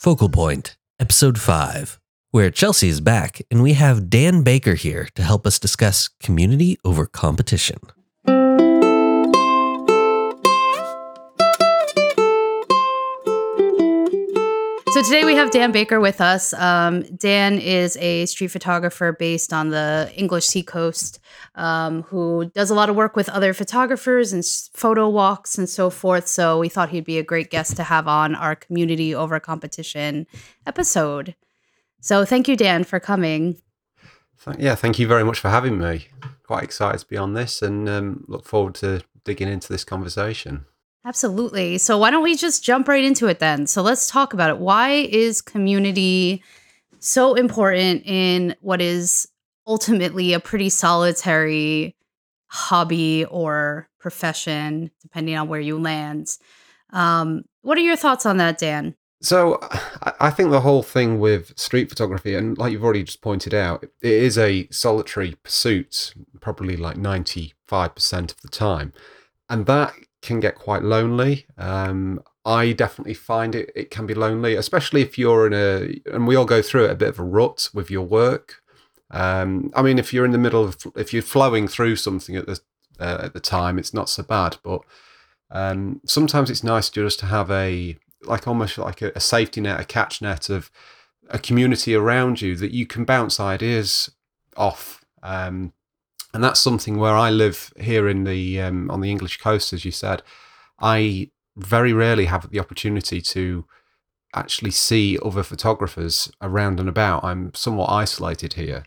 Focal Point, Episode 5, where Chelsea is back and we have Dan Baker here to help us discuss community over competition. So today we have Dan Baker with us. Um, Dan is a street photographer based on the English seacoast um, who does a lot of work with other photographers and photo walks and so forth. So we thought he'd be a great guest to have on our community over competition episode. So thank you, Dan, for coming. Yeah, thank you very much for having me. Quite excited to be on this and um, look forward to digging into this conversation. Absolutely. So why don't we just jump right into it then? So let's talk about it. Why is community so important in what is ultimately a pretty solitary hobby or profession, depending on where you land? Um, what are your thoughts on that, Dan? So I- think the whole thing with street photography, and like you've already just pointed out, it is a solitary pursuit, probably like 95% of the time. And that can get quite lonely. Um, I definitely find it, it can be lonely, especially if you're in a, and we all go through it, a bit of a rut with your work. Um, I mean, if you're in the middle of, if you're flowing through something at the, uh, at the time, it's not so bad. But um, sometimes it's nice just to have a, like almost like a, a safety net, a catch net of a community around you that you can bounce ideas off. Um, and that's something where I live here in the um, on the English coast, as you said. I very rarely have the opportunity to actually see other photographers around and about. I'm somewhat isolated here,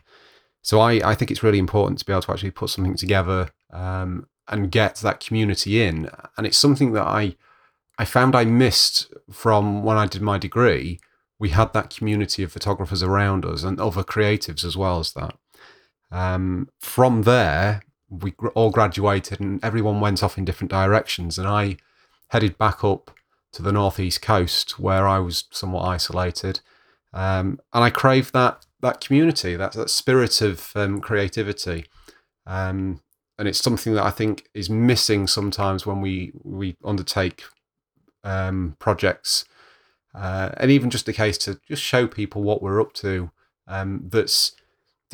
so I, I think it's really important to be able to actually put something together um, and get that community in. And it's something that I I found I missed from when I did my degree. We had that community of photographers around us and other creatives as well as that. Um, from there, we all graduated and everyone went off in different directions. And I headed back up to the northeast coast where I was somewhat isolated. Um, and I craved that that community, that, that spirit of um, creativity. Um, and it's something that I think is missing sometimes when we, we undertake um, projects. Uh, and even just a case to just show people what we're up to um, that's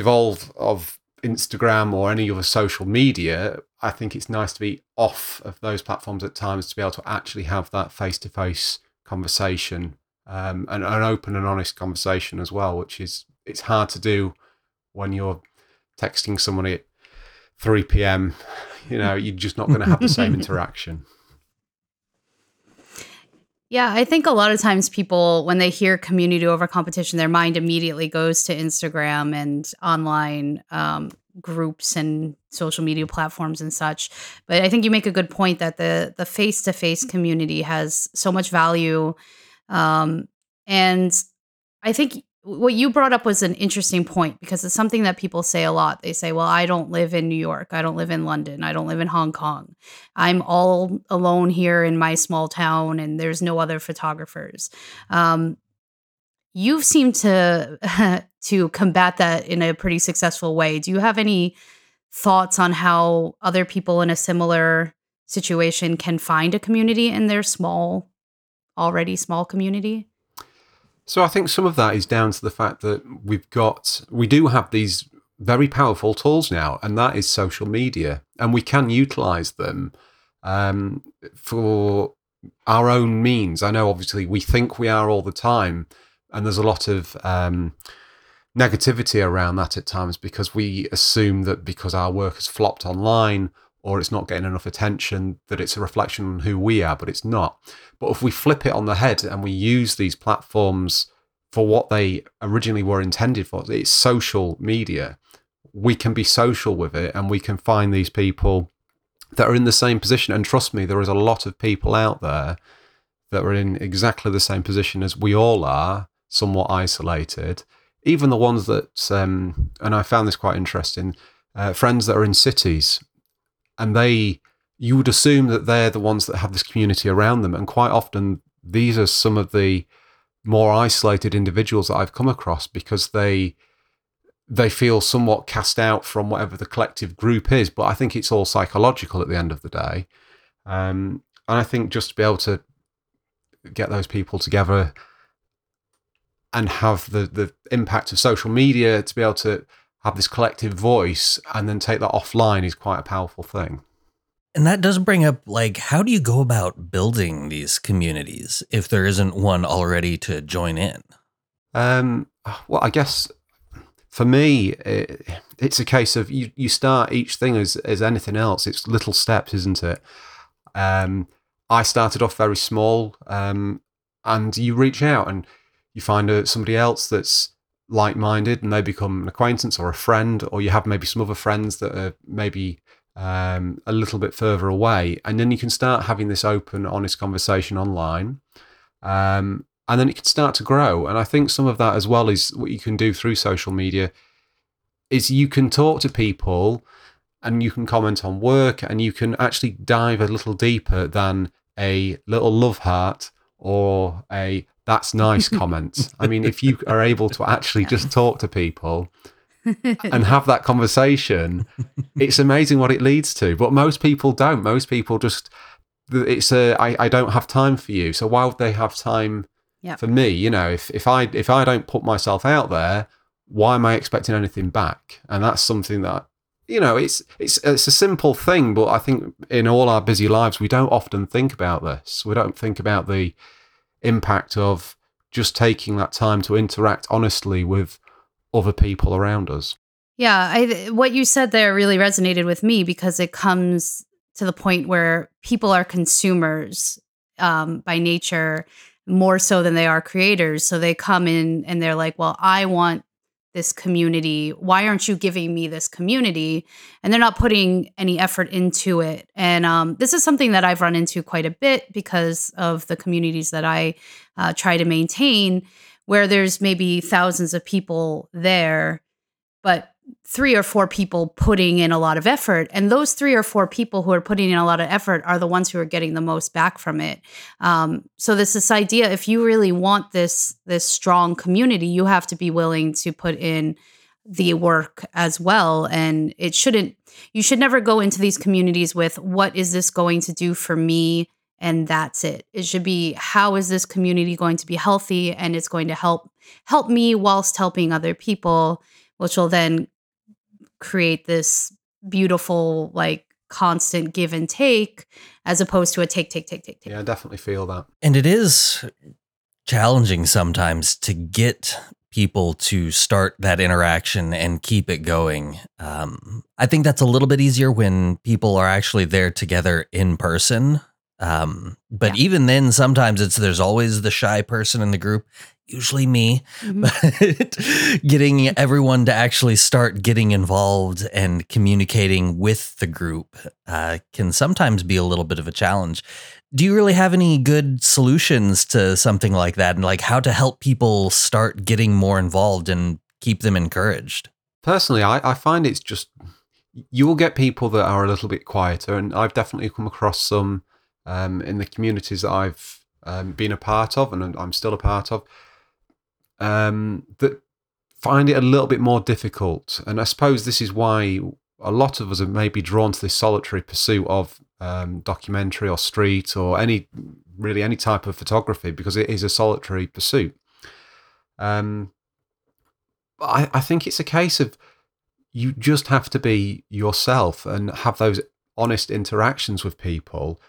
devolved of Instagram or any other social media, I think it's nice to be off of those platforms at times to be able to actually have that face to face conversation um, and an open and honest conversation as well, which is it's hard to do when you're texting somebody at 3 p.m. You know, you're just not going to have the same interaction. Yeah, I think a lot of times people, when they hear community over competition, their mind immediately goes to Instagram and online um, groups and social media platforms and such. But I think you make a good point that the the face to face community has so much value, um, and I think what you brought up was an interesting point because it's something that people say a lot. They say, "Well, I don't live in New York. I don't live in London. I don't live in Hong Kong. I'm all alone here in my small town, and there's no other photographers." Um, you've seemed to to combat that in a pretty successful way. Do you have any thoughts on how other people in a similar situation can find a community in their small, already small community? So I think some of that is down to the fact that we've got, we do have these very powerful tools now, and that is social media, and we can utilize them um, for our own means. I know, obviously, we think we are all the time, and there's a lot of um, negativity around that at times because we assume that because our work has flopped online or it's not getting enough attention that it's a reflection on who we are, but it's not. But if we flip it on the head and we use these platforms for what they originally were intended for, it's social media. We can be social with it and we can find these people that are in the same position. And trust me, there is a lot of people out there that are in exactly the same position as we all are, somewhat isolated. Even the ones that, um, and I found this quite interesting, uh, friends that are in cities and they you would assume that they're the ones that have this community around them. And quite often these are some of the more isolated individuals that I've come across because they they feel somewhat cast out from whatever the collective group is. But I think it's all psychological at the end of the day. Um, and I think just to be able to get those people together and have the the impact of social media to be able to have this collective voice and then take that offline is quite a powerful thing. And that does bring up like how do you go about building these communities if there isn't one already to join in? Um, well, I guess for me, it, it's a case of you, you start each thing as, as anything else. It's little steps, isn't it? Um, I started off very small, um, and you reach out and you find a, somebody else that's like minded, and they become an acquaintance or a friend, or you have maybe some other friends that are maybe um, a little bit further away, and then you can start having this open, honest conversation online. Um, and then it can start to grow. And I think some of that as well is what you can do through social media is you can talk to people and you can comment on work and you can actually dive a little deeper than a little love heart or a that's nice comment. I mean, if you are able to actually just talk to people and have that conversation, it's amazing what it leads to. But most people don't. Most people just, it's a, I, I don't have time for you. So why would they have time Yep. for me? You know, if, if I if I don't put myself out there, why am I expecting anything back? And that's something that you know, it's it's it's a simple thing, but I think in all our busy lives we don't often think about this. We don't think about the impact of just taking that time to interact honestly with other people around us. Yeah, I what you said there really resonated with me because it comes to the point where people are consumers um, by nature more so than they are creators. So they come in and they're like, "Well, I want this community. Why aren't you giving me this community?" And they're not putting any effort into it. And um, this is something that I've run into quite a bit because of the communities that I uh, try to maintain, where there's maybe thousands of people there, but three or four people putting in a lot of effort and those three or four people who are putting in a lot of effort are the ones who are getting the most back from it. Um, so this this idea if you really want this this strong community you have to be willing to put in the work as well and it shouldn't you should never go into these communities with what is this going to do for me? and that's it. It should be how is this community going to be healthy? and it's going to help help me whilst helping other people which will then create this beautiful like constant give and take as opposed to a take take take take take Yeah, I definitely feel that. And it is challenging sometimes to get people to start that interaction and keep it going. Um, I think that's a little bit easier when people are actually there together in person. Um, but Yeah. even then, sometimes it's there's always the shy person in the group, usually me. Mhm. But getting everyone to actually start getting involved and communicating with the group uh, can sometimes be a little bit of a challenge. Do you really have any good solutions to something like that and like how to help people start getting more involved and keep them encouraged? Personally, I, I find it's just you will get people that are a little bit quieter, and I've definitely come across some um, in the communities that I've um, been a part of, and I'm still a part of, um, that find it a little bit more difficult. And I suppose this is why a lot of us are maybe drawn to this solitary pursuit of um, documentary or street or any really any type of photography because it is a solitary pursuit. Um, I, I think it's a case of you just have to be yourself and have those honest interactions with people.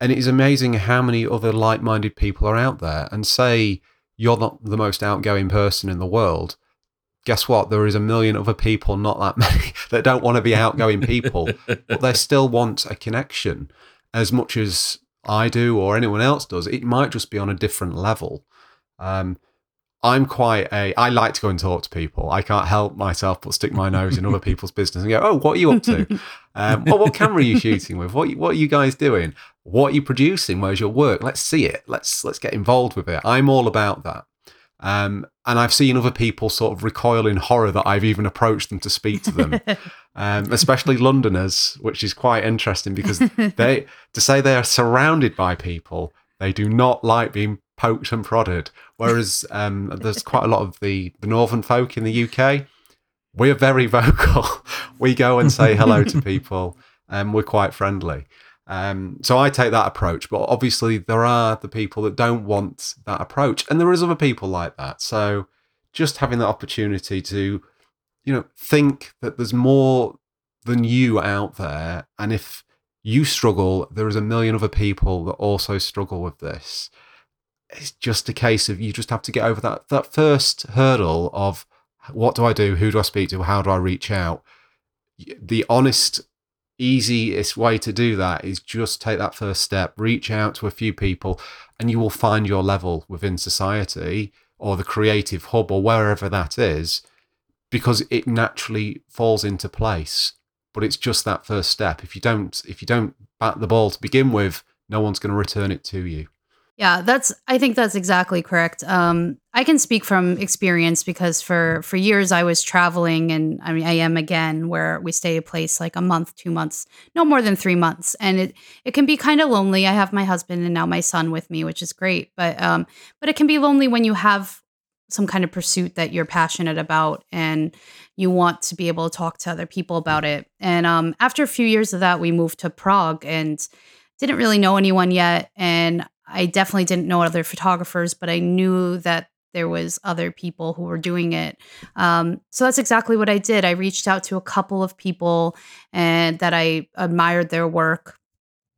And it is amazing how many other like minded people are out there. And say you're not the most outgoing person in the world. Guess what? There is a million other people, not that many, that don't want to be outgoing people, but they still want a connection as much as I do or anyone else does. It might just be on a different level. Um, I'm quite a. I like to go and talk to people. I can't help myself but stick my nose in other people's business and go, "Oh, what are you up to? Um, what camera are you shooting with? What what are you guys doing? What are you producing? Where's your work? Let's see it. Let's let's get involved with it. I'm all about that. Um, and I've seen other people sort of recoil in horror that I've even approached them to speak to them, um, especially Londoners, which is quite interesting because they to say they are surrounded by people they do not like being poked and prodded. Whereas um, there's quite a lot of the, the northern folk in the UK. We're very vocal. we go and say hello to people, and we're quite friendly. Um, so I take that approach, but obviously there are the people that don't want that approach, and there is other people like that. So just having the opportunity to, you know, think that there's more than you out there, and if you struggle, there is a million other people that also struggle with this. It's just a case of you just have to get over that that first hurdle of what do I do, who do I speak to, how do I reach out. The honest easiest way to do that is just take that first step, reach out to a few people, and you will find your level within society or the creative hub or wherever that is, because it naturally falls into place. But it's just that first step. If you don't, if you don't bat the ball to begin with, no one's going to return it to you. Yeah, that's I think that's exactly correct. Um, I can speak from experience because for for years I was traveling and I mean I am again where we stay a place like a month, 2 months, no more than 3 months and it it can be kind of lonely. I have my husband and now my son with me, which is great, but um but it can be lonely when you have some kind of pursuit that you're passionate about and you want to be able to talk to other people about it. And um after a few years of that we moved to Prague and didn't really know anyone yet and I definitely didn't know other photographers, but I knew that there was other people who were doing it. Um, so that's exactly what I did. I reached out to a couple of people and that I admired their work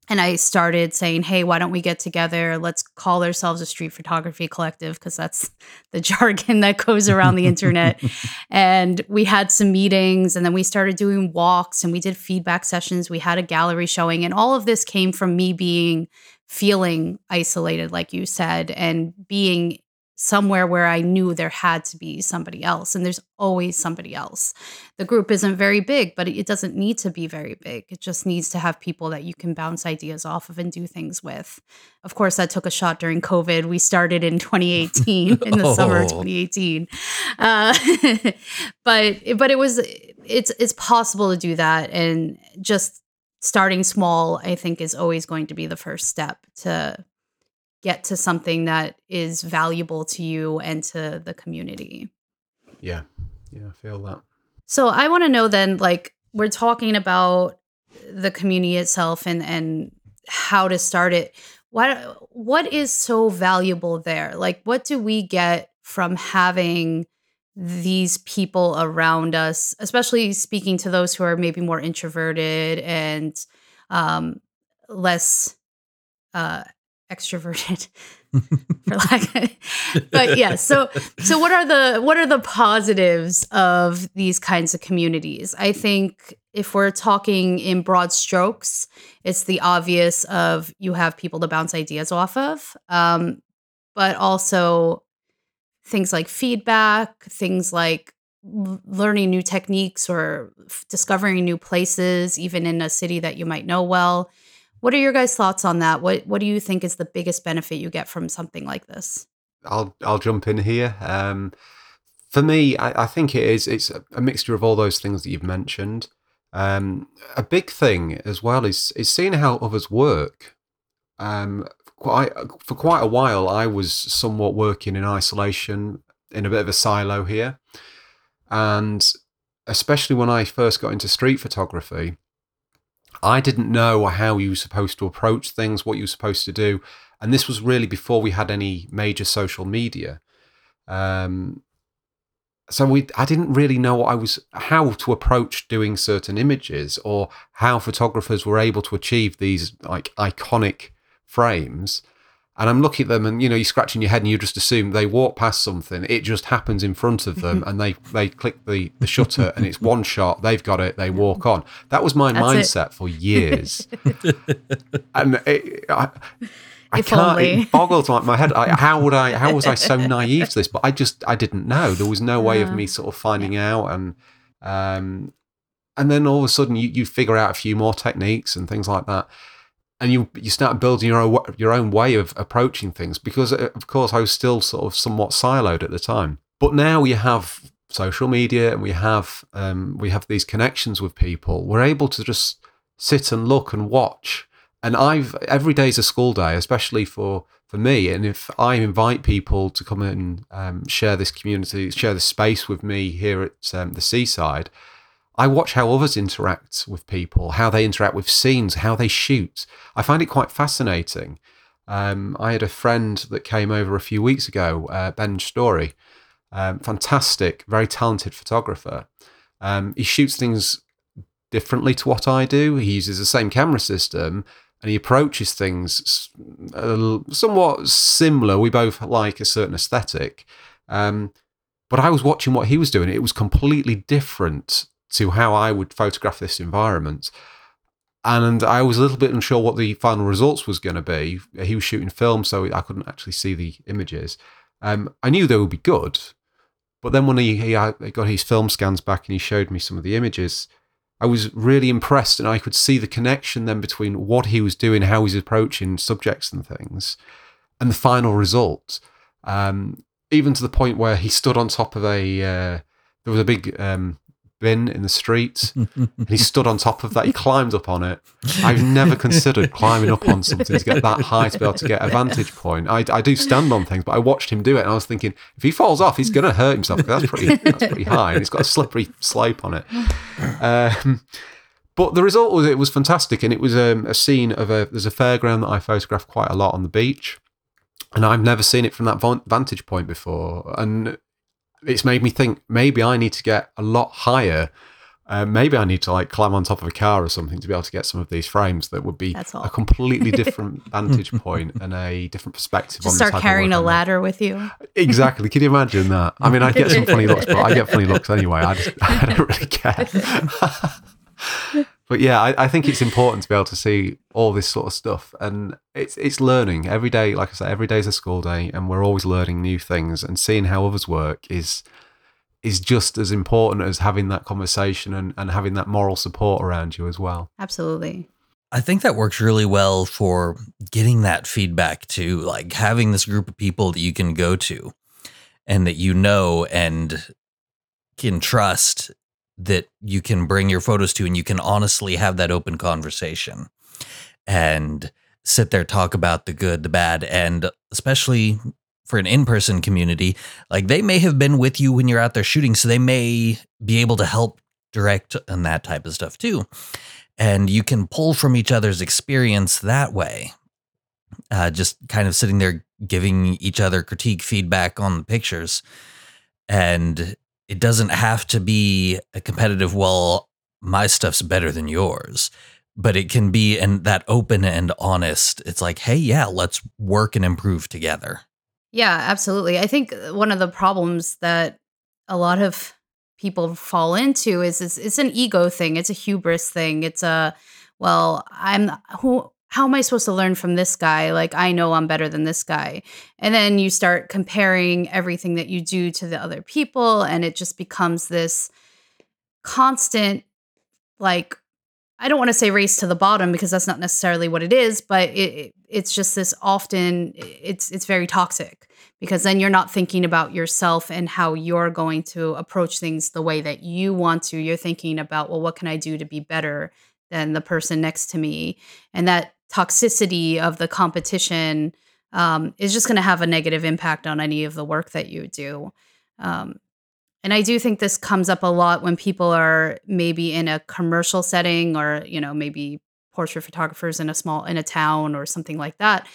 and I started saying, "Hey, why don't we get together? Let's call ourselves a street photography collective because that's the jargon that goes around the internet." and we had some meetings, and then we started doing walks, and we did feedback sessions. We had a gallery showing, and all of this came from me being feeling isolated, like you said, and being somewhere where I knew there had to be somebody else. And there's always somebody else. The group isn't very big, but it doesn't need to be very big. It just needs to have people that you can bounce ideas off of and do things with. Of course, that took a shot during COVID. We started in 2018, in the oh. summer of 2018. Uh, but but it was it's it's possible to do that and just starting small, I think, is always going to be the first step to get to something that is valuable to you and to the community. Yeah. Yeah, I feel that. So I want to know then, like, we're talking about the community itself and and how to start it. What what is so valuable there? Like, what do we get from having these people around us, especially speaking to those who are maybe more introverted and um, less uh, extroverted for lack Of, but yeah so so what are the what are the positives of these kinds of communities? I think if we're talking in broad strokes it's the obvious of you have people to bounce ideas off of um, but also things like feedback, things like learning new techniques or f- discovering new places, even in a city that you might know well. What are your guys' thoughts on that? What What do you think is the biggest benefit you get from something like this? I'll I'll jump in here. Um, for me, I, I, think it is. It's a mixture of all those things that you've mentioned. Um, a big thing as well is is seeing how others work. Um, quite for quite a while, I was somewhat working in isolation in a bit of a silo here, and especially when I first got into street photography, I didn't know how you were supposed to approach things, what you were supposed to do, and this was really before we had any major social media. Um, so we, I didn't really know what I was, how to approach doing certain images, or how photographers were able to achieve these like iconic frames and I'm looking at them, and you know, you're scratching your head, and you just assume they walk past something. It just happens in front of them, and they they click the the shutter, and it's one shot. They've got it. They walk on. That was my That's mindset it. for years, and it, I, I can't. Only. It boggles my, my head. I, how would I? How was I so naive to this? But I just I didn't know. There was no way of me sort of finding out, and um, and then all of a sudden you you figure out a few more techniques and things like that and you you start building your own your own way of approaching things because uh, of course I was still sort of somewhat siloed at the time. But now we have social media and we have um, we have these connections with people. We're able to just sit and look and watch. And I've every day is a school day, especially for for me. And if I invite people to come and um, share this community, share this space with me here at um, the seaside, I watch how others interact with people, how they interact with scenes, how they shoot. I find it quite fascinating. Um, I had a friend that came over a few weeks ago, uh, Ben Story, um, fantastic, very talented photographer. Um, he shoots things differently to what I do. He uses the same camera system and he approaches things somewhat similar. We both like a certain aesthetic. Um, but I was watching what he was doing. It was completely different to how I would photograph this environment. And I was a little bit unsure what the final results was going to be. He was shooting film, so I couldn't actually see the images. Um, I knew they would be good, but then when he, he got his film scans back and he showed me some of the images, I was really impressed, and I could see the connection then between what he was doing, how he's approaching subjects and things, and the final result. Um, even to the point where he stood on top of a uh, there was a big um, bin in the street and he stood on top of that. He climbed up on it. I've never considered climbing up on something to get that high to be able to get a vantage point. I, I do stand on things but i watched him do it and i was thinking if he falls off he's going to hurt himself that's pretty that's pretty high and it's got a slippery slope on it. Um, but the result was it was fantastic and it was um, a scene of a there's a fairground that i photographed quite a lot on the beach and I've never seen it from that vantage point before. And it's made me think maybe I need to get a lot higher. Uh, maybe I need to like climb on top of a car or something to be able to get some of these frames that would be a completely different vantage point and a different perspective. Just start carrying a ladder with you. Exactly. Can you imagine that? I mean, I get some funny looks, but I get funny looks anyway. I just I don't really care. but yeah, I, I, think it's important to be able to see all this sort of stuff, and it's it's learning every day. Like I said, every day is a school day, and we're always learning new things. And seeing how others work is is just as important as having that conversation and, and having that moral support around you as well. Absolutely. I think that works really well for getting that feedback to like having this group of people that you can go to and that you know and can trust that you can bring your photos to and you can honestly have that open conversation and sit there talk about the good the bad and especially for an in-person community like they may have been with you when you're out there shooting so they may be able to help direct and that type of stuff too. And you can pull from each other's experience that way uh, just kind of sitting there giving each other critique feedback on the pictures. And it doesn't have to be a competitive, well, my stuff's better than yours, but it can be and that open and honest. It's like, hey, yeah, let's work and improve together. Yeah, absolutely. I think uh, one of the problems that a lot of people fall into is it's, it's an ego thing. It's a hubris thing. It's a well, I'm who how am I supposed to learn from this guy? Like, I know I'm better than this guy. And then you start comparing everything that you do to the other people, and it just becomes this constant, like, I don't want to say race to the bottom because that's not necessarily what it is, but it, it, it's just this often it's it's very toxic because then you're not thinking about yourself and how you're going to approach things the way that you want to. You're thinking about, well, what can I do to be better than the person next to me? And that toxicity of the competition um, is just going to have a negative impact on any of the work that you do. Um, and I do think this comes up a lot when people are maybe in a commercial setting or, you know, maybe portrait photographers in a small in a town or something like that.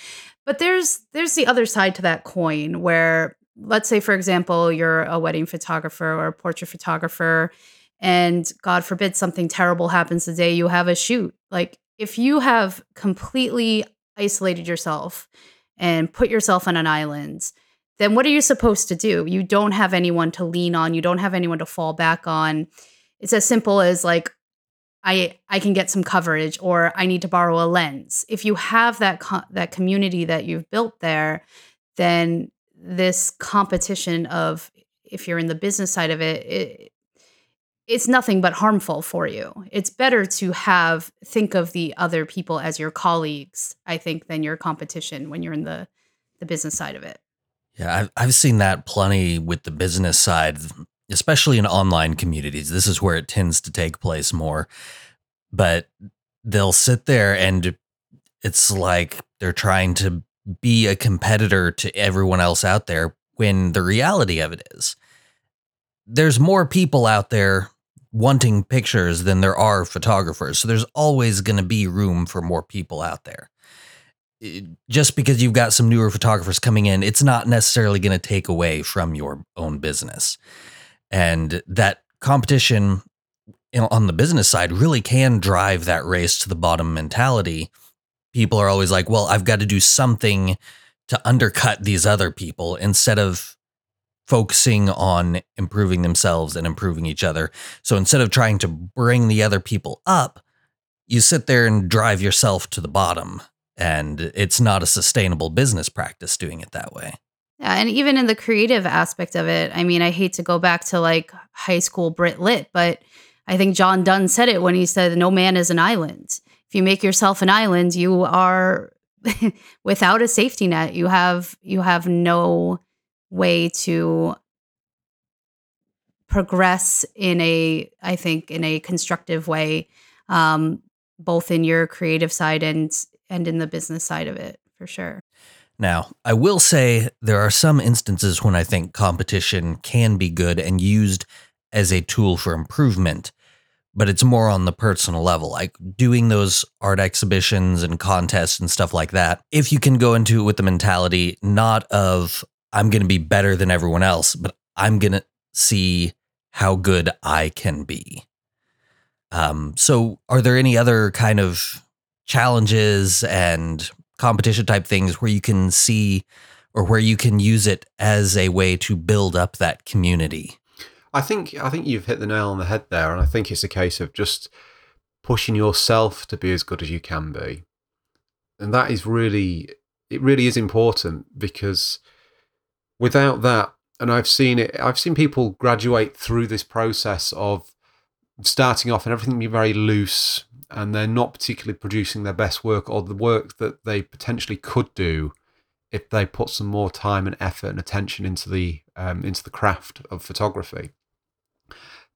But there's there's the other side to that coin where let's say for example you're a wedding photographer or a portrait photographer and god forbid something terrible happens the day you have a shoot. Like if you have completely isolated yourself and put yourself on an island, then what are you supposed to do? You don't have anyone to lean on, you don't have anyone to fall back on. It's as simple as like I I can get some coverage or I need to borrow a lens. If you have that co- that community that you've built there, then this competition of if you're in the business side of it, it it's nothing but harmful for you. It's better to have think of the other people as your colleagues, I think, than your competition when you're in the the business side of it. Yeah, I've I've seen that plenty with the business side, especially in online communities. This is where it tends to take place more. But they'll sit there and it's like they're trying to be a competitor to everyone else out there when the reality of it is there's more people out there wanting pictures than there are photographers. So there's always going to be room for more people out there. Just because you've got some newer photographers coming in, it's not necessarily going to take away from your own business. And that competition on the business side really can drive that race to the bottom mentality. People are always like, well, I've got to do something to undercut these other people instead of focusing on improving themselves and improving each other. So instead of trying to bring the other people up, you sit there and drive yourself to the bottom. And it's not a sustainable business practice doing it that way. Yeah, and even in the creative aspect of it, I mean, I hate to go back to like high school Brit Lit, but I think John Donne said it when he said, No man is an island. If you make yourself an island, you are without a safety net. You have you have no way to progress in a, I think, in a constructive way, um, both in your creative side and and in the business side of it, for sure. Now, I will say there are some instances when I think competition can be good and used as a tool for improvement, but it's more on the personal level, like doing those art exhibitions and contests and stuff like that. If you can go into it with the mentality not of, I'm going to be better than everyone else, but I'm going to see how good I can be. Um, so, are there any other kind of challenges and competition type things where you can see or where you can use it as a way to build up that community? I think I think you've hit the nail on the head there, and I think it's a case of just pushing yourself to be as good as you can be, and that is really it. Really is important because without that, and I've seen it. I've seen people graduate through this process of starting off and everything be very loose, and they're not particularly producing their best work or the work that they potentially could do if they put some more time and effort and attention into the um, into the craft of photography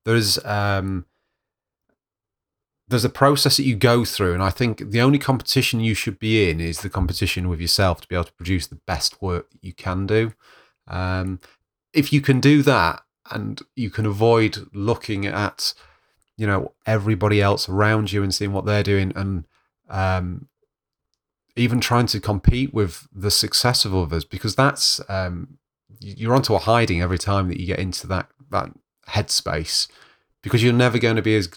there's um, there's a process that you go through, and I think the only competition you should be in is the competition with yourself to be able to produce the best work that you can do. Um, if you can do that, and you can avoid looking at you know everybody else around you and seeing what they're doing, and um, even trying to compete with the success of others, because that's um, you're onto a hiding every time that you get into that that headspace because you're never going to be as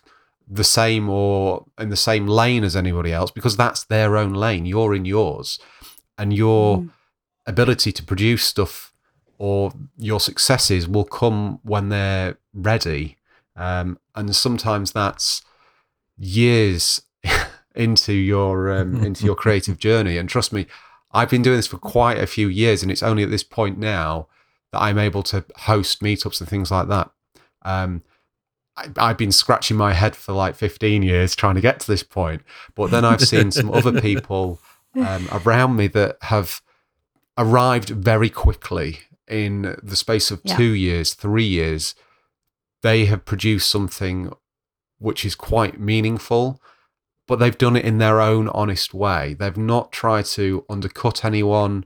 the same or in the same lane as anybody else because that's their own lane. You're in yours, and your mm. ability to produce stuff or your successes will come when they're ready. Um, and sometimes that's years into your um, into your creative journey. And trust me, I've been doing this for quite a few years, and it's only at this point now that I'm able to host meetups and things like that. Um, I, have been scratching my head for like 15 years trying to get to this point. But then I've seen some other people um, around me that have arrived very quickly in the space of yeah. two years, three years. They have produced something which is quite meaningful, but they've done it in their own honest way. They've not tried to undercut anyone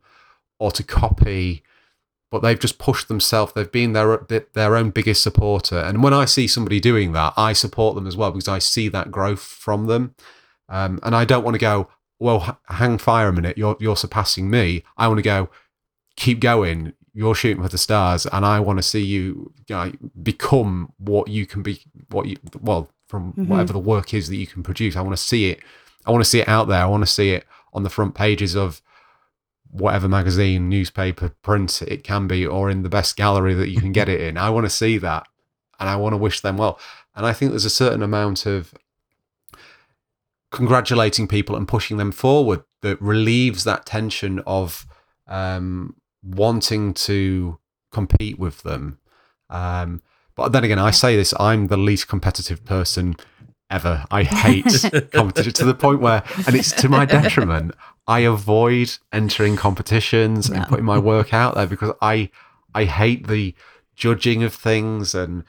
or to copy but they've just pushed themselves. They've been their their own biggest supporter. And when I see somebody doing that, I support them as well because I see that growth from them. Um, and I don't want to go, well, hang fire a minute. You're you're surpassing me. I want to go, keep going. You're shooting for the stars, and I want to see you, you know, become what you can be. What you well from mm-hmm. whatever the work is that you can produce. I want to see it. I want to see it out there. I want to see it on the front pages of whatever magazine, newspaper, print it can be, or in the best gallery that you can get it in. I want to see that and I want to wish them well. And I think there's a certain amount of congratulating people and pushing them forward that relieves that tension of um, wanting to compete with them. Um, but then again, I say this, I'm the least competitive person ever. I hate competition to the point where, and it's to my detriment. I avoid entering competitions and putting my work out there because I I hate the judging of things and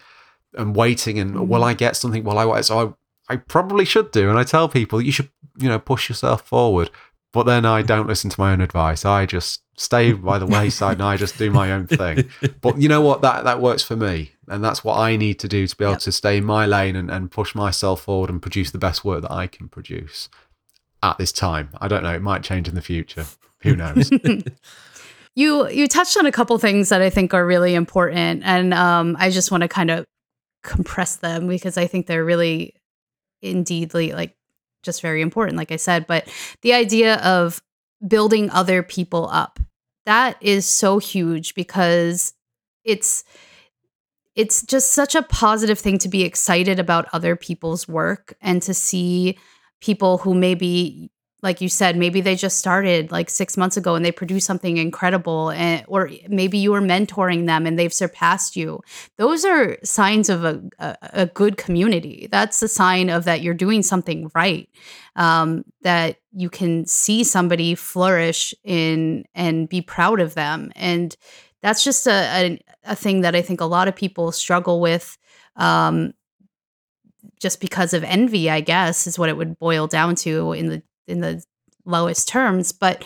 and waiting and mm. will I get something? Will I so I I probably should do and I tell people you should you know push yourself forward but then I don't listen to my own advice. I just stay by the wayside and I just do my own thing. But you know what? That that works for me. And that's what I need to do to be able Yep. to stay in my lane and, and push myself forward and produce the best work that I can produce at this time. I don't know. It might change in the future. Who knows? You you touched on a couple things that I think are really important, and um, I just want to kind of compress them because I think they're really, indeedly, like just very important. Like I said, but the idea of building other people up that is so huge because it's it's just such a positive thing to be excited about other people's work and to see people who maybe like you said maybe they just started like 6 months ago and they produced something incredible and or maybe you were mentoring them and they've surpassed you. Those are signs of a, a, a good community. That's a sign of that you're doing something right um, that you can see somebody flourish in and be proud of them. And that's just a, a, a thing that i think a lot of people struggle with um, just because of envy i guess is what it would boil down to in the in the lowest terms but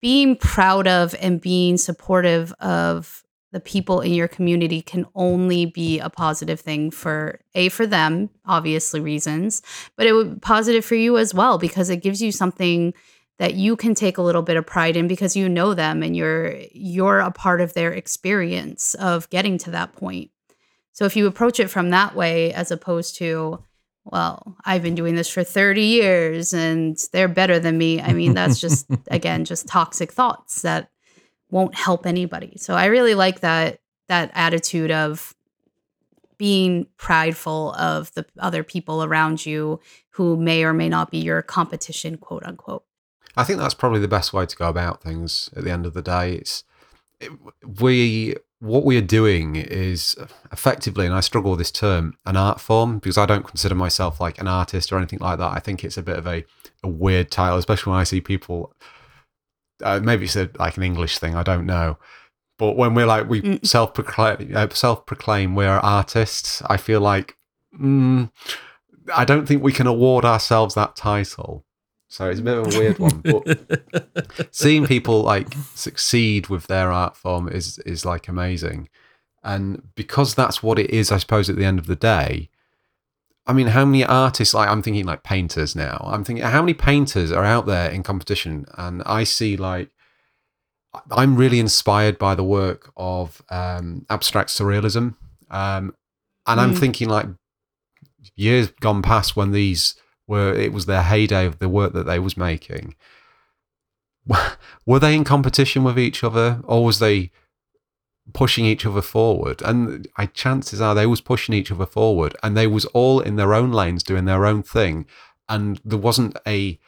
being proud of and being supportive of the people in your community can only be a positive thing for a for them obviously reasons but it would be positive for you as well because it gives you something that you can take a little bit of pride in because you know them and you're you're a part of their experience of getting to that point. So if you approach it from that way as opposed to well i've been doing this for 30 years and they're better than me. I mean that's just again just toxic thoughts that won't help anybody. So i really like that that attitude of being prideful of the other people around you who may or may not be your competition quote unquote. I think that's probably the best way to go about things at the end of the day. It's it, we what we are doing is effectively, and I struggle with this term, an art form because I don't consider myself like an artist or anything like that. I think it's a bit of a, a weird title, especially when I see people. Uh, maybe it's a, like an English thing. I don't know. But when we're like we Mm. self proclaim uh, self proclaim we're artists, I feel like mm, I don't think we can award ourselves that title. So it's a bit of a weird one. But seeing people like succeed with their art form is is like amazing and because that's what it is i suppose at the end of the day i mean how many artists like i'm thinking like painters now i'm thinking how many painters are out there in competition and i see like i'm really inspired by the work of um, abstract surrealism um, and i'm Mm. thinking like years gone past when these were it was their heyday of the work that they was making. Were they in competition with each other or was they pushing each other forward? And I chances are they was pushing each other forward and they was all in their own lanes doing their own thing. And there wasn't a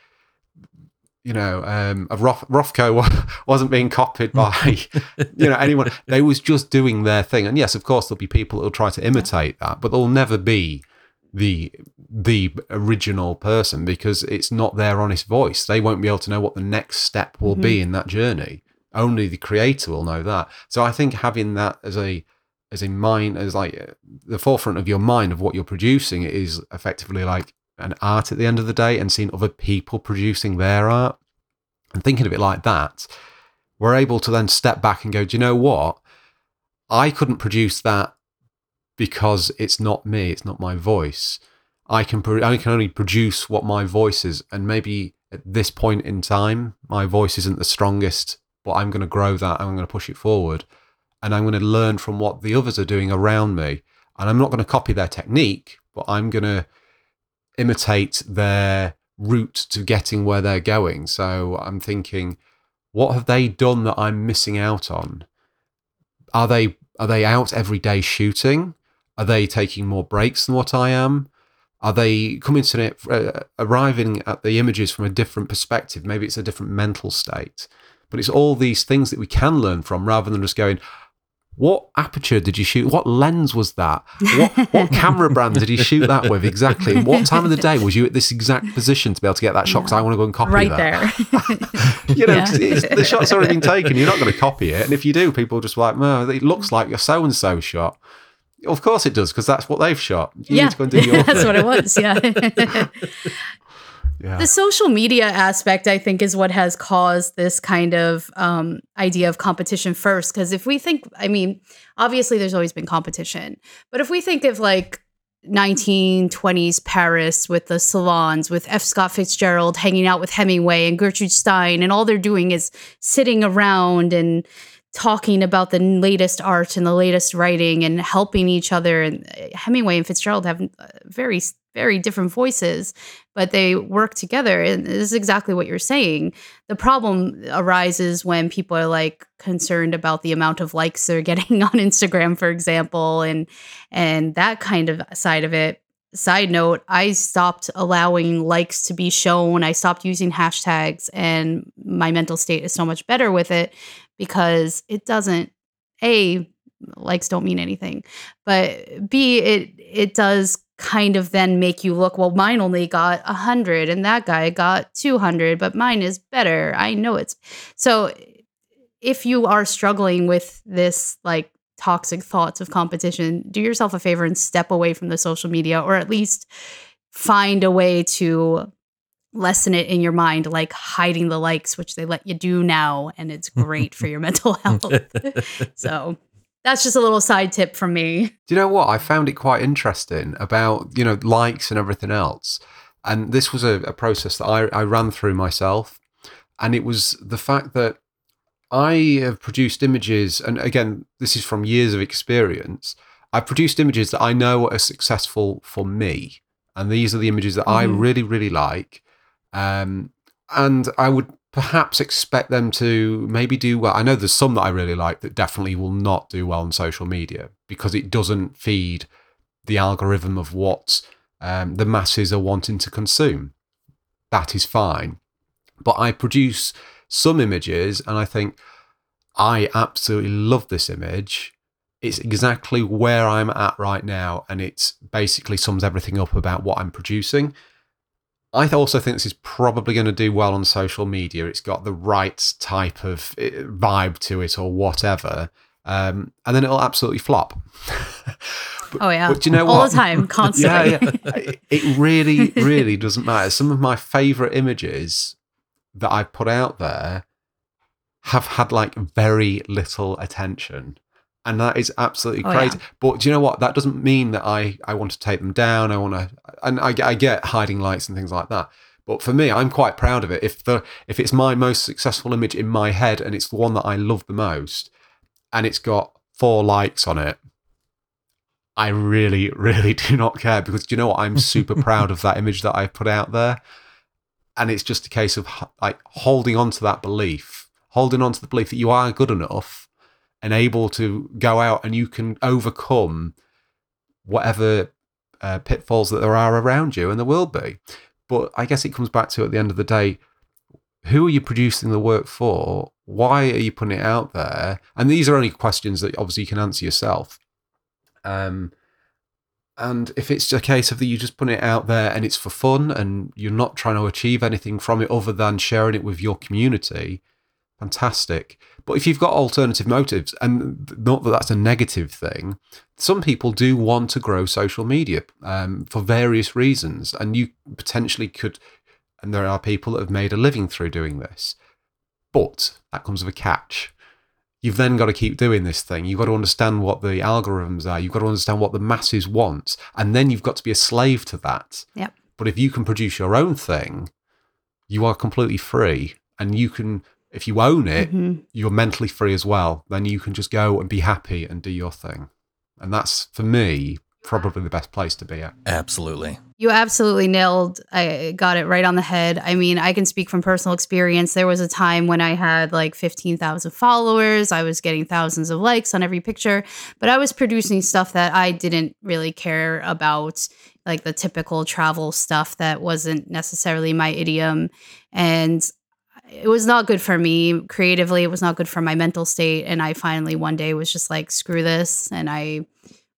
you know um a Roth- Rothko wasn't being copied by you know anyone. They was just doing their thing. And yes of course there'll be people that will try to imitate that but there'll never be the the original person because it's not their honest voice. They won't be able to know what the next step will be in that journey. Only the creator will know that. So i think having that as a as a mind as like uh, the forefront of your mind of what you're producing is effectively like an art at the end of the day and seeing other people producing their art. And thinking of it like that we're able to then step back and go do you know what? I couldn't produce that because it's not me it's not my voice. I can pro- i can only produce what my voice is and maybe at this point in time my voice isn't the strongest but i'm going to grow that and i'm going to push it forward and i'm going to learn from what the others are doing around me. And i'm not going to copy their technique but i'm going to imitate their route to getting where they're going. So i'm thinking what have they done that i'm missing out on? Are they are they out every day shooting are they taking more breaks than what I am? Are they coming to it, uh, arriving at the images from a different perspective? Maybe it's a different mental state. But it's all these things that we can learn from rather than just going, what aperture did you shoot? What lens was that? What, what camera brand did you shoot that with exactly? And what time of the day was you at this exact position to be able to get that shot? Because I want to go and copy that. right that. there you know, Yeah. the shot's already been taken. You're not going to copy it. And if you do, people are just like, no, it looks like your so and so shot. Of course it does, because that's what they've shot. You yeah need to go and do your that's thing. what it was yeah Yeah. The social media aspect, I think, is what has caused this kind of um, idea of competition first. Because if we think, I mean, obviously there's always been competition, but if we think of like 1920s Paris with the salons, with F. Scott Fitzgerald hanging out with Hemingway and Gertrude Stein, and all they're doing is sitting around and talking about the latest art and the latest writing and helping each other. And uh, Hemingway and Fitzgerald have uh, very, very different voices, but they work together. And this is exactly what you're saying. The problem arises when people are like concerned about the amount of likes they're getting on Instagram, for example, and and that kind of side of it. Side note, I stopped allowing likes to be shown. I stopped using hashtags, and my mental state is so much better with it because it doesn't a likes don't mean anything but b it it does kind of then make you look well mine only got 100 and that guy got 200 but mine is better. I know it's so if you are struggling with this like toxic thoughts of competition do yourself a favor and step away from the social media or at least find a way to lessen it in your mind, like hiding the likes, which they let you do now, and it's great for your mental health. so that's just a little side tip from me. Do you know what? I found it quite interesting about, you know, likes and everything else. And this was a, a process that I, I ran through myself. And it was the fact that I have produced images, and again, this is from years of experience. I've produced images that I know are successful for me. And these are the images that I Mhm. really, really like. Um, and I would perhaps expect them to maybe do well. I know there's some that I really like that definitely will not do well on social media because it doesn't feed the algorithm of what um, the masses are wanting to consume. That is fine. But I produce some images and I think, I absolutely love this image. It's exactly where I'm at right now, and it basically sums everything up about what I'm producing. I also think this is probably going to do well on social media. It's got the right type of eh, vibe to it, or whatever, um, and then it'll absolutely flop. But- Oh yeah, but do you know what all what? the time, constantly. Yeah, yeah. it really, really doesn't matter. Some of my favorite images that I've put out there have had like very little attention. And that is absolutely Oh, crazy. But do you know what? That doesn't mean that I, I want to take them down. I want to, and I, get- I get hiding lights and things like that. But for me, I'm quite proud of it. If the if it's my most successful image in my head and it's the one that I love the most, and it's got four likes on it, I really, really do not care because do you know what? I'm super proud of that image that I put out there. And it's just a case of like holding on to that belief, holding on to the belief that you are good enough and able to go out and you can overcome whatever uh, pitfalls that there are around you, and there will be. But I guess it comes back to at the end of the day, who are you producing the work for? Why are you putting it out there? And these are only questions that obviously you can answer yourself. Um, and if it's a case of that you just put it out there and it's for fun and you're not trying to achieve anything from it other than sharing it with your community, fantastic. But if you've got alternative motives, and not that that's a negative thing, some people do want to grow social media um, for various reasons, and you potentially could. And there are people that have made a living through doing this, but that comes with a catch you've then got to keep doing this thing. You've got to understand what the algorithms are. You've got to understand what the masses want. And then you've got to be a slave to that. Yep. But if you can produce your own thing, you are completely free. And you can, if you own it, Mhm. you're mentally free as well. Then you can just go and be happy and do your thing. And that's, for me, probably the best place to be at. Absolutely. You absolutely nailed I got it right on the head. I mean, I can speak from personal experience. There was a time when I had like 15,000 followers. I was getting thousands of likes on every picture, but I was producing stuff that I didn't really care about, like the typical travel stuff that wasn't necessarily my idiom and it was not good for me creatively. It was not good for my mental state and I finally one day was just like screw this and I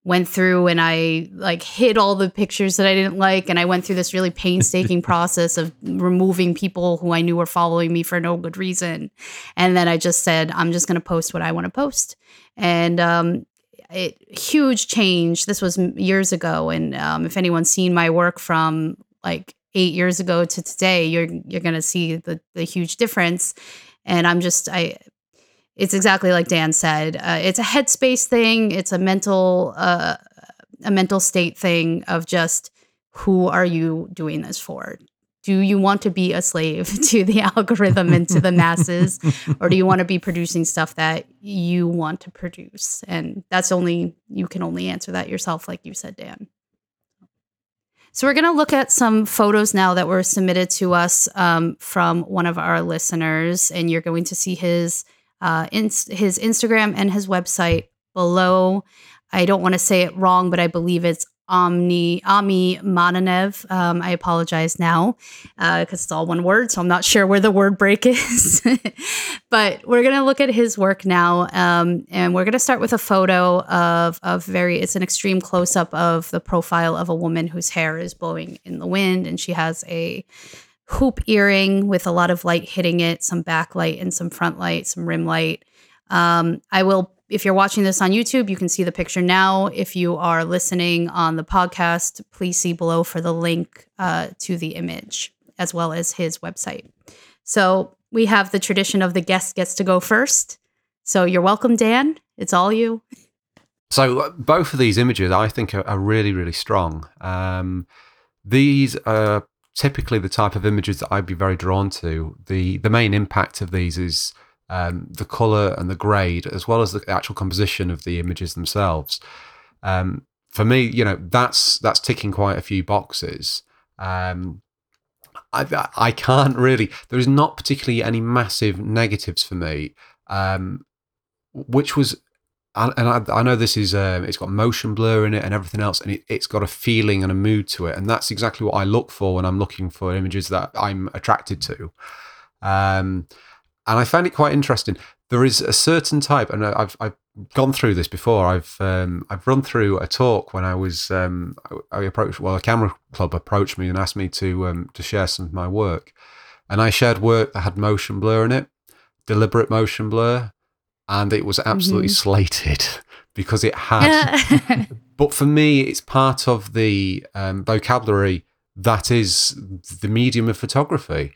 went through and I like hid all the pictures that I didn't like and I went through this really painstaking process of removing people who I knew were following me for no good reason. And then I just said I'm just going to post what I want to post. And um it huge change. This was years ago and um if anyone's seen my work from like eight years ago to today, you're you're gonna see the the huge difference. And I'm just I it's exactly like Dan said. Uh, it's a headspace thing. It's a mental uh, a mental state thing of just who are you doing this for? Do you want to be a slave to the algorithm and to the masses, or do you want to be producing stuff that you want to produce? And that's only you can only answer that yourself, like you said, Dan. So we're going to look at some photos now that were submitted to us um, from one of our listeners, and you're going to see his uh, his Instagram and his website below. I don't want to say it wrong, but I believe it's Omni Ami Mananev. Um, I apologize now because uh, it's all one word, so I'm not sure where the word break is. but we're gonna look at his work now, um, and we're gonna start with a photo of of very. It's an extreme close up of the profile of a woman whose hair is blowing in the wind, and she has a hoop earring with a lot of light hitting it, some backlight and some front light, some rim light. Um, I will, if you're watching this on YouTube, you can see the picture now. If you are listening on the podcast, please see below for the link uh, to the image as well as his website. So we have the tradition of the guest gets to go first. So you're welcome, Dan. It's all you. So uh, both of these images, I think, are, are really, really strong. Um, these are typically the type of images that I'd be very drawn to. The the main impact of these is um, the color and the grade, as well as the actual composition of the images themselves. Um, for me, you know, that's that's ticking quite a few boxes. Um, I, I can't really. There is not particularly any massive negatives for me, um, which was and I, I, know this is um, it's got motion blur in it and everything else, and it, has got a feeling and a mood to it, and that's exactly what I look for when I'm looking for images that I'm attracted to. Um, and I found it quite interesting. There is a certain type, and I've I've gone through this before. I've um, I've run through a talk when I was um, I approached well a camera club approached me and asked me to um, to share some of my work, and I shared work that had motion blur in it, deliberate motion blur and it was absolutely mm-hmm. slated because it had. but for me, it's part of the um, vocabulary that is the medium of photography.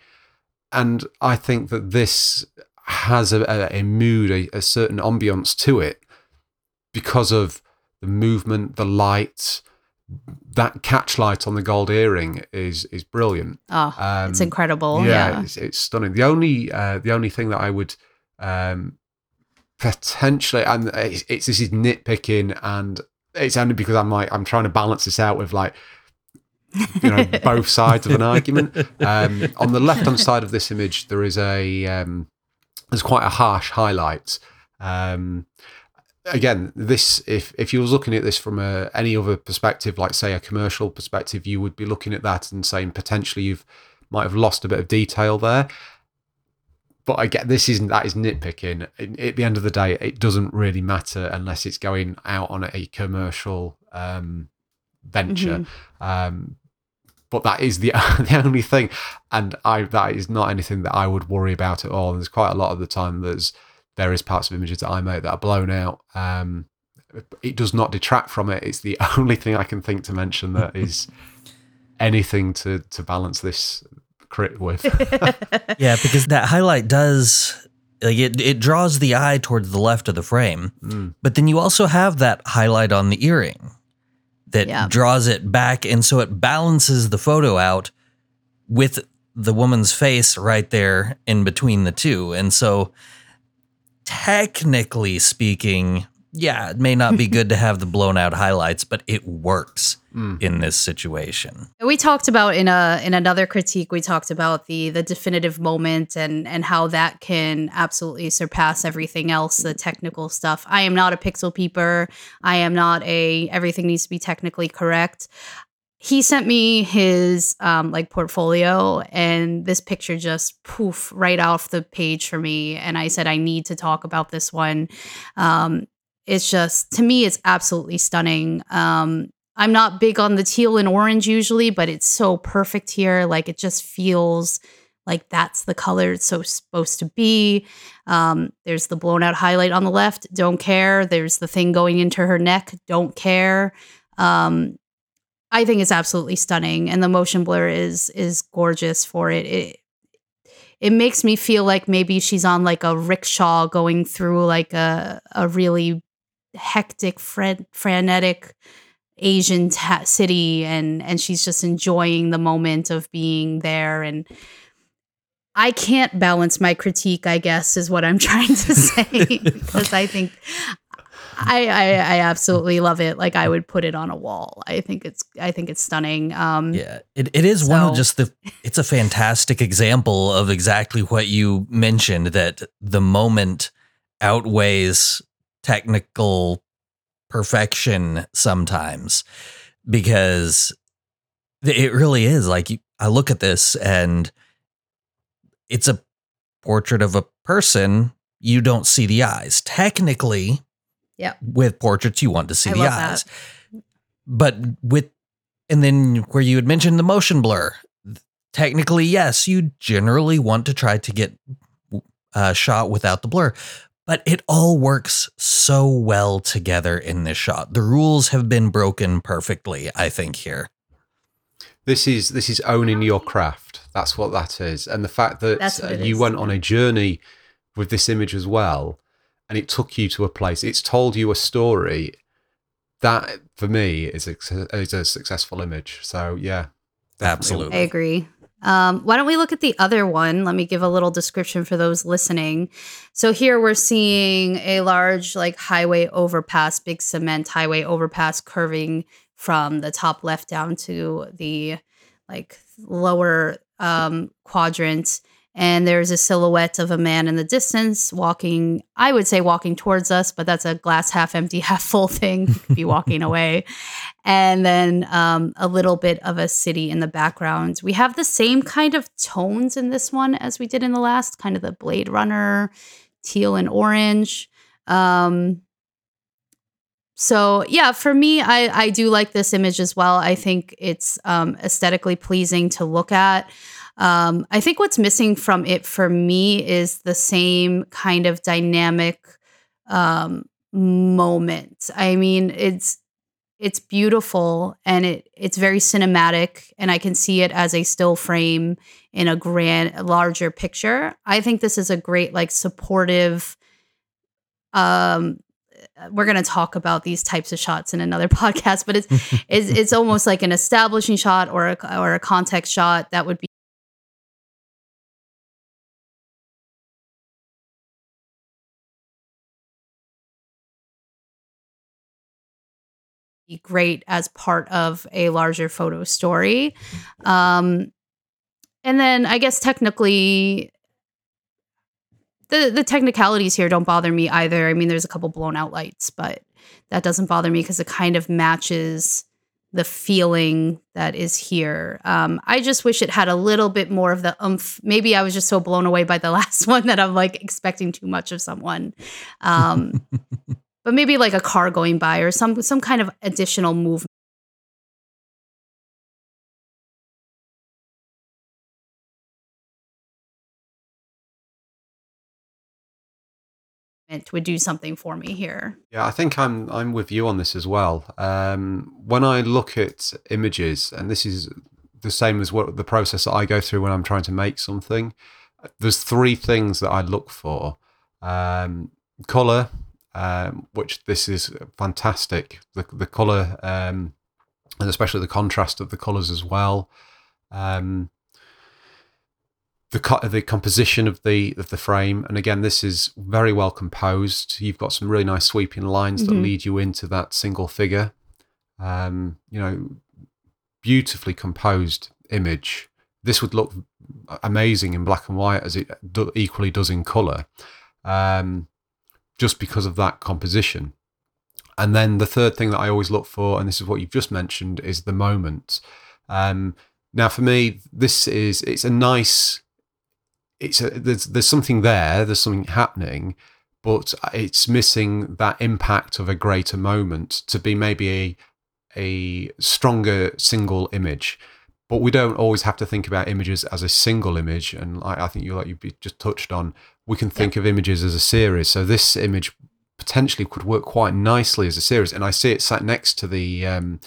And I think that this has a, a, a mood, a, a, certain ambience to it because of the movement, the light. That catch light on the gold earring is is brilliant. Oh, um, it's incredible! Yeah, yeah. It's, it's, stunning. The only uh, the only thing that I would um, potentially, and it's, it's this is nitpicking, and it's only because I'm like I'm trying to balance this out with like you know both sides of an argument. Um, on the left hand side of this image, there is a um, there's quite a harsh highlight. Um, again, this if if you was looking at this from a, any other perspective, like say a commercial perspective, you would be looking at that and saying potentially you've might have lost a bit of detail there but I get this isn't that is nitpicking. At the end of the day, it doesn't really matter unless it's going out on a commercial um, venture. Mm-hmm. Um, but that is the the only thing, and I that is not anything that I would worry about at all. And there's quite a lot of the time there's various parts of images that I make that are blown out. Um, it does not detract from it. It's the only thing I can think to mention that is anything to to balance this crit with. yeah, because that highlight does like it it draws the eye towards the left of the frame. Mm. But then you also have that highlight on the earring that yeah. draws it back and so it balances the photo out with the woman's face right there in between the two. And so technically speaking, yeah, it may not be good to have the blown out highlights, but it works mm. in this situation. We talked about in a in another critique, we talked about the the definitive moment and and how that can absolutely surpass everything else, the technical stuff. I am not a pixel peeper. I am not a everything needs to be technically correct he sent me his um, like portfolio and this picture just poof right off the page for me and i said i need to talk about this one um, it's just to me it's absolutely stunning. Um i'm not big on the teal and orange usually but it's so perfect here. Like it just feels like that's the color it's so supposed to be. Um, there's the blown out highlight on the left don't care. There's the thing going into her neck don't care. Um, I think it's absolutely stunning, and the motion blur is is gorgeous for it. It it makes me feel like maybe she's on like a rickshaw going through like a a really hectic, fre- frenetic Asian ta- city, and and she's just enjoying the moment of being there. And I can't balance my critique, I guess, is what I'm trying to say, because I think I, I, I absolutely love it. Like I would put it on a wall. I think it's I think it's stunning. Um, Yeah, it, it is one of just the. It's a fantastic example of exactly what you mentioned that the moment outweighs technical perfection sometimes because it really is like I look at this and it's a portrait of a person. You don't see the eyes. Technically, Yeah. with portraits, you want to see I the eyes. But with, and then where you had mentioned the motion blur, technically, yes, you generally want to try to get a uh, shot without the blur. But it all works so well together in this shot. The rules have been broken perfectly, I think, here. This is this is owning your craft. That's what that is, and the fact that uh, you is. went on a journey with this image as well, and it took you to a place. It's told you a story. That for me is a, is a successful image. So yeah, definitely. Absolutely. I agree. Um, why don't we look at the other one? Let me give a little description for those listening. So here we're seeing a large like highway overpass, big cement highway overpass curving from the top left down to the like lower um, quadrant. And there's a silhouette of a man in the distance walking, I would say walking towards us, but that's a glass half empty, half full thing. Could be walking away and then um, a little bit of a city in the background. We have the same kind of tones in this one as we did in the last, kind of the Blade Runner, teal and orange. Um, so yeah, for me, I I do like this image as well. I think it's um, aesthetically pleasing to look at. Um, I think what's missing from it for me is the same kind of dynamic um, moment. I mean, it's it's beautiful and it it's very cinematic and i can see it as a still frame in a grand larger picture i think this is a great like supportive um we're going to talk about these types of shots in another podcast but it's it's, it's almost like an establishing shot or a or a context shot that would be be great as part of a larger photo story. Um, and then I guess technically, the the technicalities here don't bother me either. I mean, there's a couple blown out lights, but that doesn't bother me because it kind of matches the feeling that is here. Um, I just wish it had a little bit more of the umph. Maybe I was just so blown away by the last one that I'm like expecting too much of someone. Um, but maybe like a car going by or some some kind of additional movement. would do something for me here. Yeah, I think I'm I'm with you on this as well. Um, when I look at images, and this is the same as what the process that I go through when I'm trying to make something. There's three things that I look for: um, color, um, which this is fantastic. The the color, um, and especially the contrast of the colors as well. Um, the co- the composition of the of the frame, and again, this is very well composed. You've got some really nice sweeping lines that Mhm. lead you into that single figure. Um, you know, beautifully composed image. This would look amazing in black and white as it do- equally does in color, um, just because of that composition. And then the third thing that I always look for, and this is what you've just mentioned, is the moment. Um, now, for me, this is it's a nice. It's a, there's there's something there. There's something happening, but it's missing that impact of a greater moment to be maybe a a stronger single image. But we don't always have to think about images as a single image, and I, I think you like you just touched on. We can think of images as a series. So this image potentially could work quite nicely as a series, and I see it sat next to the um,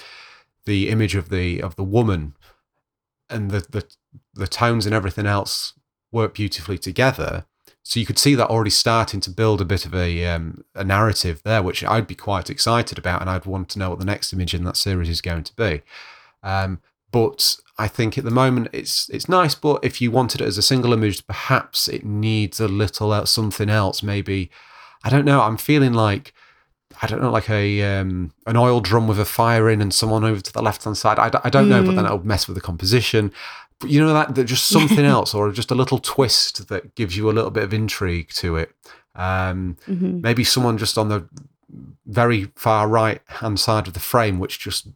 the image of the of the woman and the the, the tones and everything else work beautifully together. So you could see that already starting to build a bit of a um, a narrative there, which I'd be quite excited about, and I'd want to know what the next image in that series is going to be. Um, but I think at the moment it's it's nice, but if you wanted it as a single image, perhaps it needs a little else, something else. Maybe I don't know. I'm feeling like I don't know, like a um, an oil drum with a fire in and someone over to the left hand side. I, I don't mm. know, but then it'll mess with the composition. But you know that, that just something else or just a little twist that gives you a little bit of intrigue to it. Um, mm-hmm. Maybe someone just on the very far right hand side of the frame, which just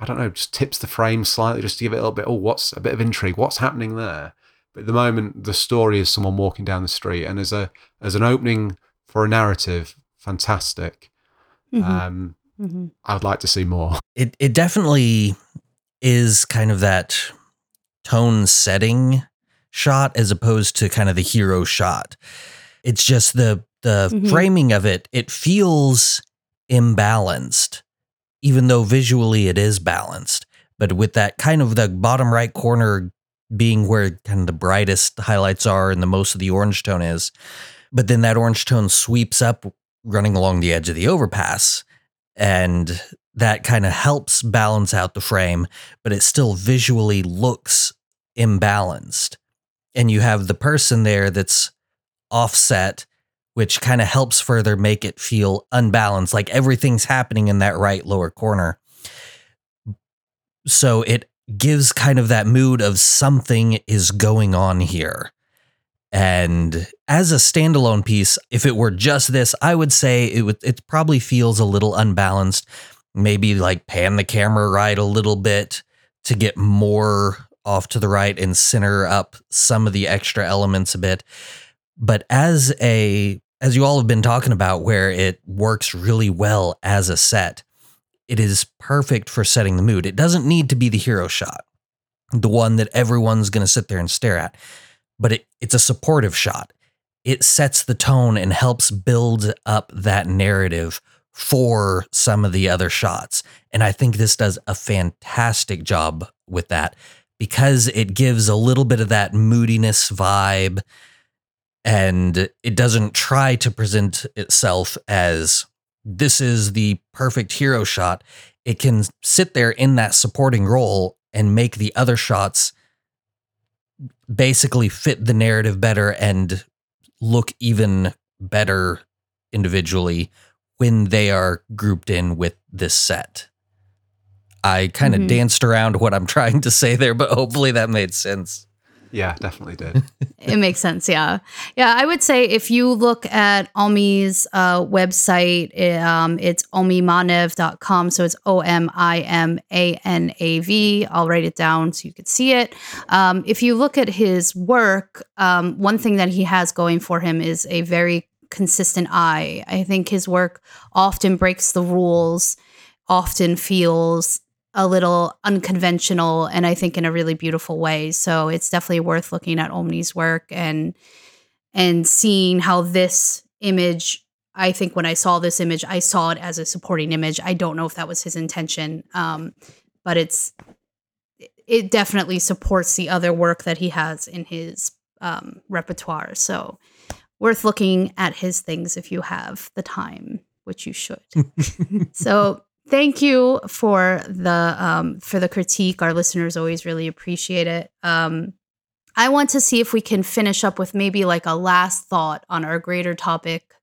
I don't know, just tips the frame slightly just to give it a little bit. Oh, what's a bit of intrigue? What's happening there? But at the moment, the story is someone walking down the street, and as a as an opening for a narrative, fantastic. Mm-hmm. Um, mm-hmm. I'd like to see more. It it definitely is kind of that tone setting shot as opposed to kind of the hero shot. It's just the the mm-hmm. framing of it. It feels imbalanced, even though visually it is balanced. But with that kind of the bottom right corner being where kind of the brightest highlights are and the most of the orange tone is, but then that orange tone sweeps up running along the edge of the overpass. And that kind of helps balance out the frame, but it still visually looks imbalanced. And you have the person there that's offset, which kind of helps further make it feel unbalanced, like everything's happening in that right lower corner. So it gives kind of that mood of something is going on here. And as a standalone piece, if it were just this, I would say it would it probably feels a little unbalanced. Maybe like pan the camera right a little bit to get more off to the right and center up some of the extra elements a bit. But as a as you all have been talking about where it works really well as a set, it is perfect for setting the mood. It doesn't need to be the hero shot, the one that everyone's going to sit there and stare at but it, it's a supportive shot. It sets the tone and helps build up that narrative for some of the other shots. And I think this does a fantastic job with that because it gives a little bit of that moodiness vibe and it doesn't try to present itself as this is the perfect hero shot. It can sit there in that supporting role and make the other shots basically fit the narrative better and look even better individually when they are grouped in with this set. I kind of mm-hmm. danced around what I'm trying to say there, but hopefully that made sense. Yeah, definitely did. it makes sense. Yeah. Yeah. I would say if you look at Omi's uh, website, um, it's omimanav.com. So it's O M I M A N A V. I'll write it down so you could see it. Um, if you look at his work, um, one thing that he has going for him is a very consistent eye. I think his work often breaks the rules, often feels a little unconventional and I think in a really beautiful way. So it's definitely worth looking at Omi's work and and seeing how this image I think when I saw this image, I saw it as a supporting image. I don't know if that was his intention, um, but it's it definitely supports the other work that he has in his um, repertoire. So worth looking at his things if you have the time, which you should. so thank you for the um, for the critique. Our listeners always really appreciate it. Um, I want to see if we can finish up with maybe like a last thought on our greater topic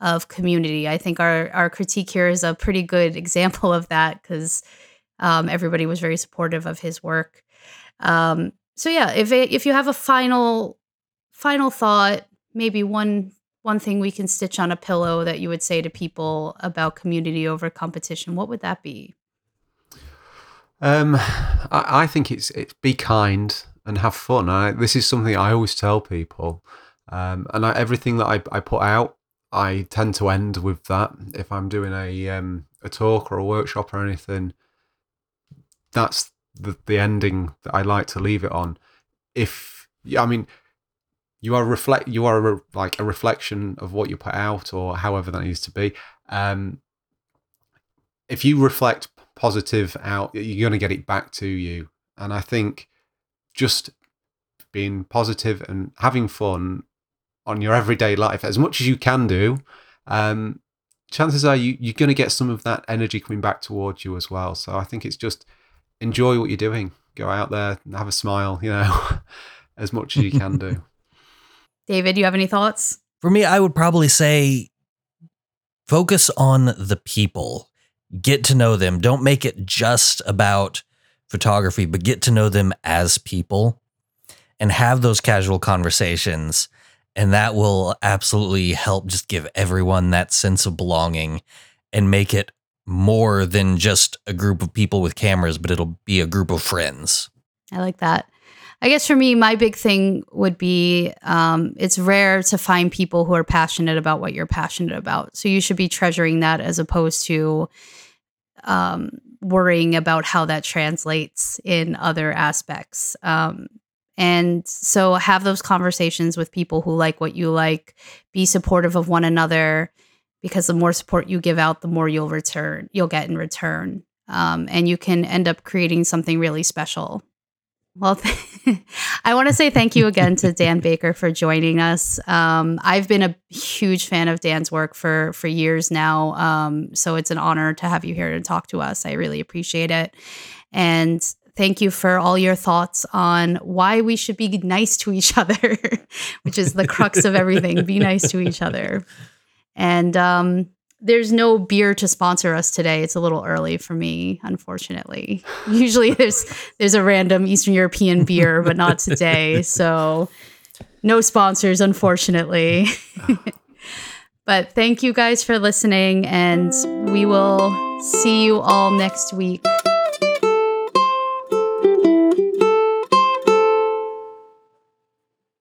of community. I think our our critique here is a pretty good example of that because um, everybody was very supportive of his work. Um, so yeah, if if you have a final final thought, maybe one one thing we can stitch on a pillow that you would say to people about community over competition, what would that be? Um, I, I think it's it's be kind and have fun. I, this is something I always tell people, um, and I, everything that I, I put out, I tend to end with that. If I'm doing a um, a talk or a workshop or anything, that's the the ending that I like to leave it on. If I mean, you are reflect you are a, like a reflection of what you put out or however that needs to be um, if you reflect positive out, you're going to get it back to you. And I think just being positive and having fun on your everyday life as much as you can do, um, chances are you, you're going to get some of that energy coming back towards you as well. So I think it's just enjoy what you're doing. Go out there and have a smile, you know, as much as you can do. David, you have any thoughts? For me, I would probably say focus on the people, get to know them. Don't make it just about photography, but get to know them as people and have those casual conversations. And that will absolutely help just give everyone that sense of belonging and make it more than just a group of people with cameras, but it'll be a group of friends. I like that. I guess for me, my big thing would be um, it's rare to find people who are passionate about what you're passionate about. So you should be treasuring that as opposed to um, worrying about how that translates in other aspects. Um, and so have those conversations with people who like what you like, be supportive of one another because the more support you give out, the more you'll return, you'll get in return. Um, and you can end up creating something really special. Well, I want to say thank you again to Dan Baker for joining us. Um, I've been a huge fan of Dan's work for for years now, um, so it's an honor to have you here to talk to us. I really appreciate it, and thank you for all your thoughts on why we should be nice to each other, which is the crux of everything. Be nice to each other, and um, there's no beer to sponsor us today. It's a little early for me, unfortunately. Usually there's there's a random Eastern European beer, but not today. So no sponsors, unfortunately. but thank you guys for listening and we will see you all next week.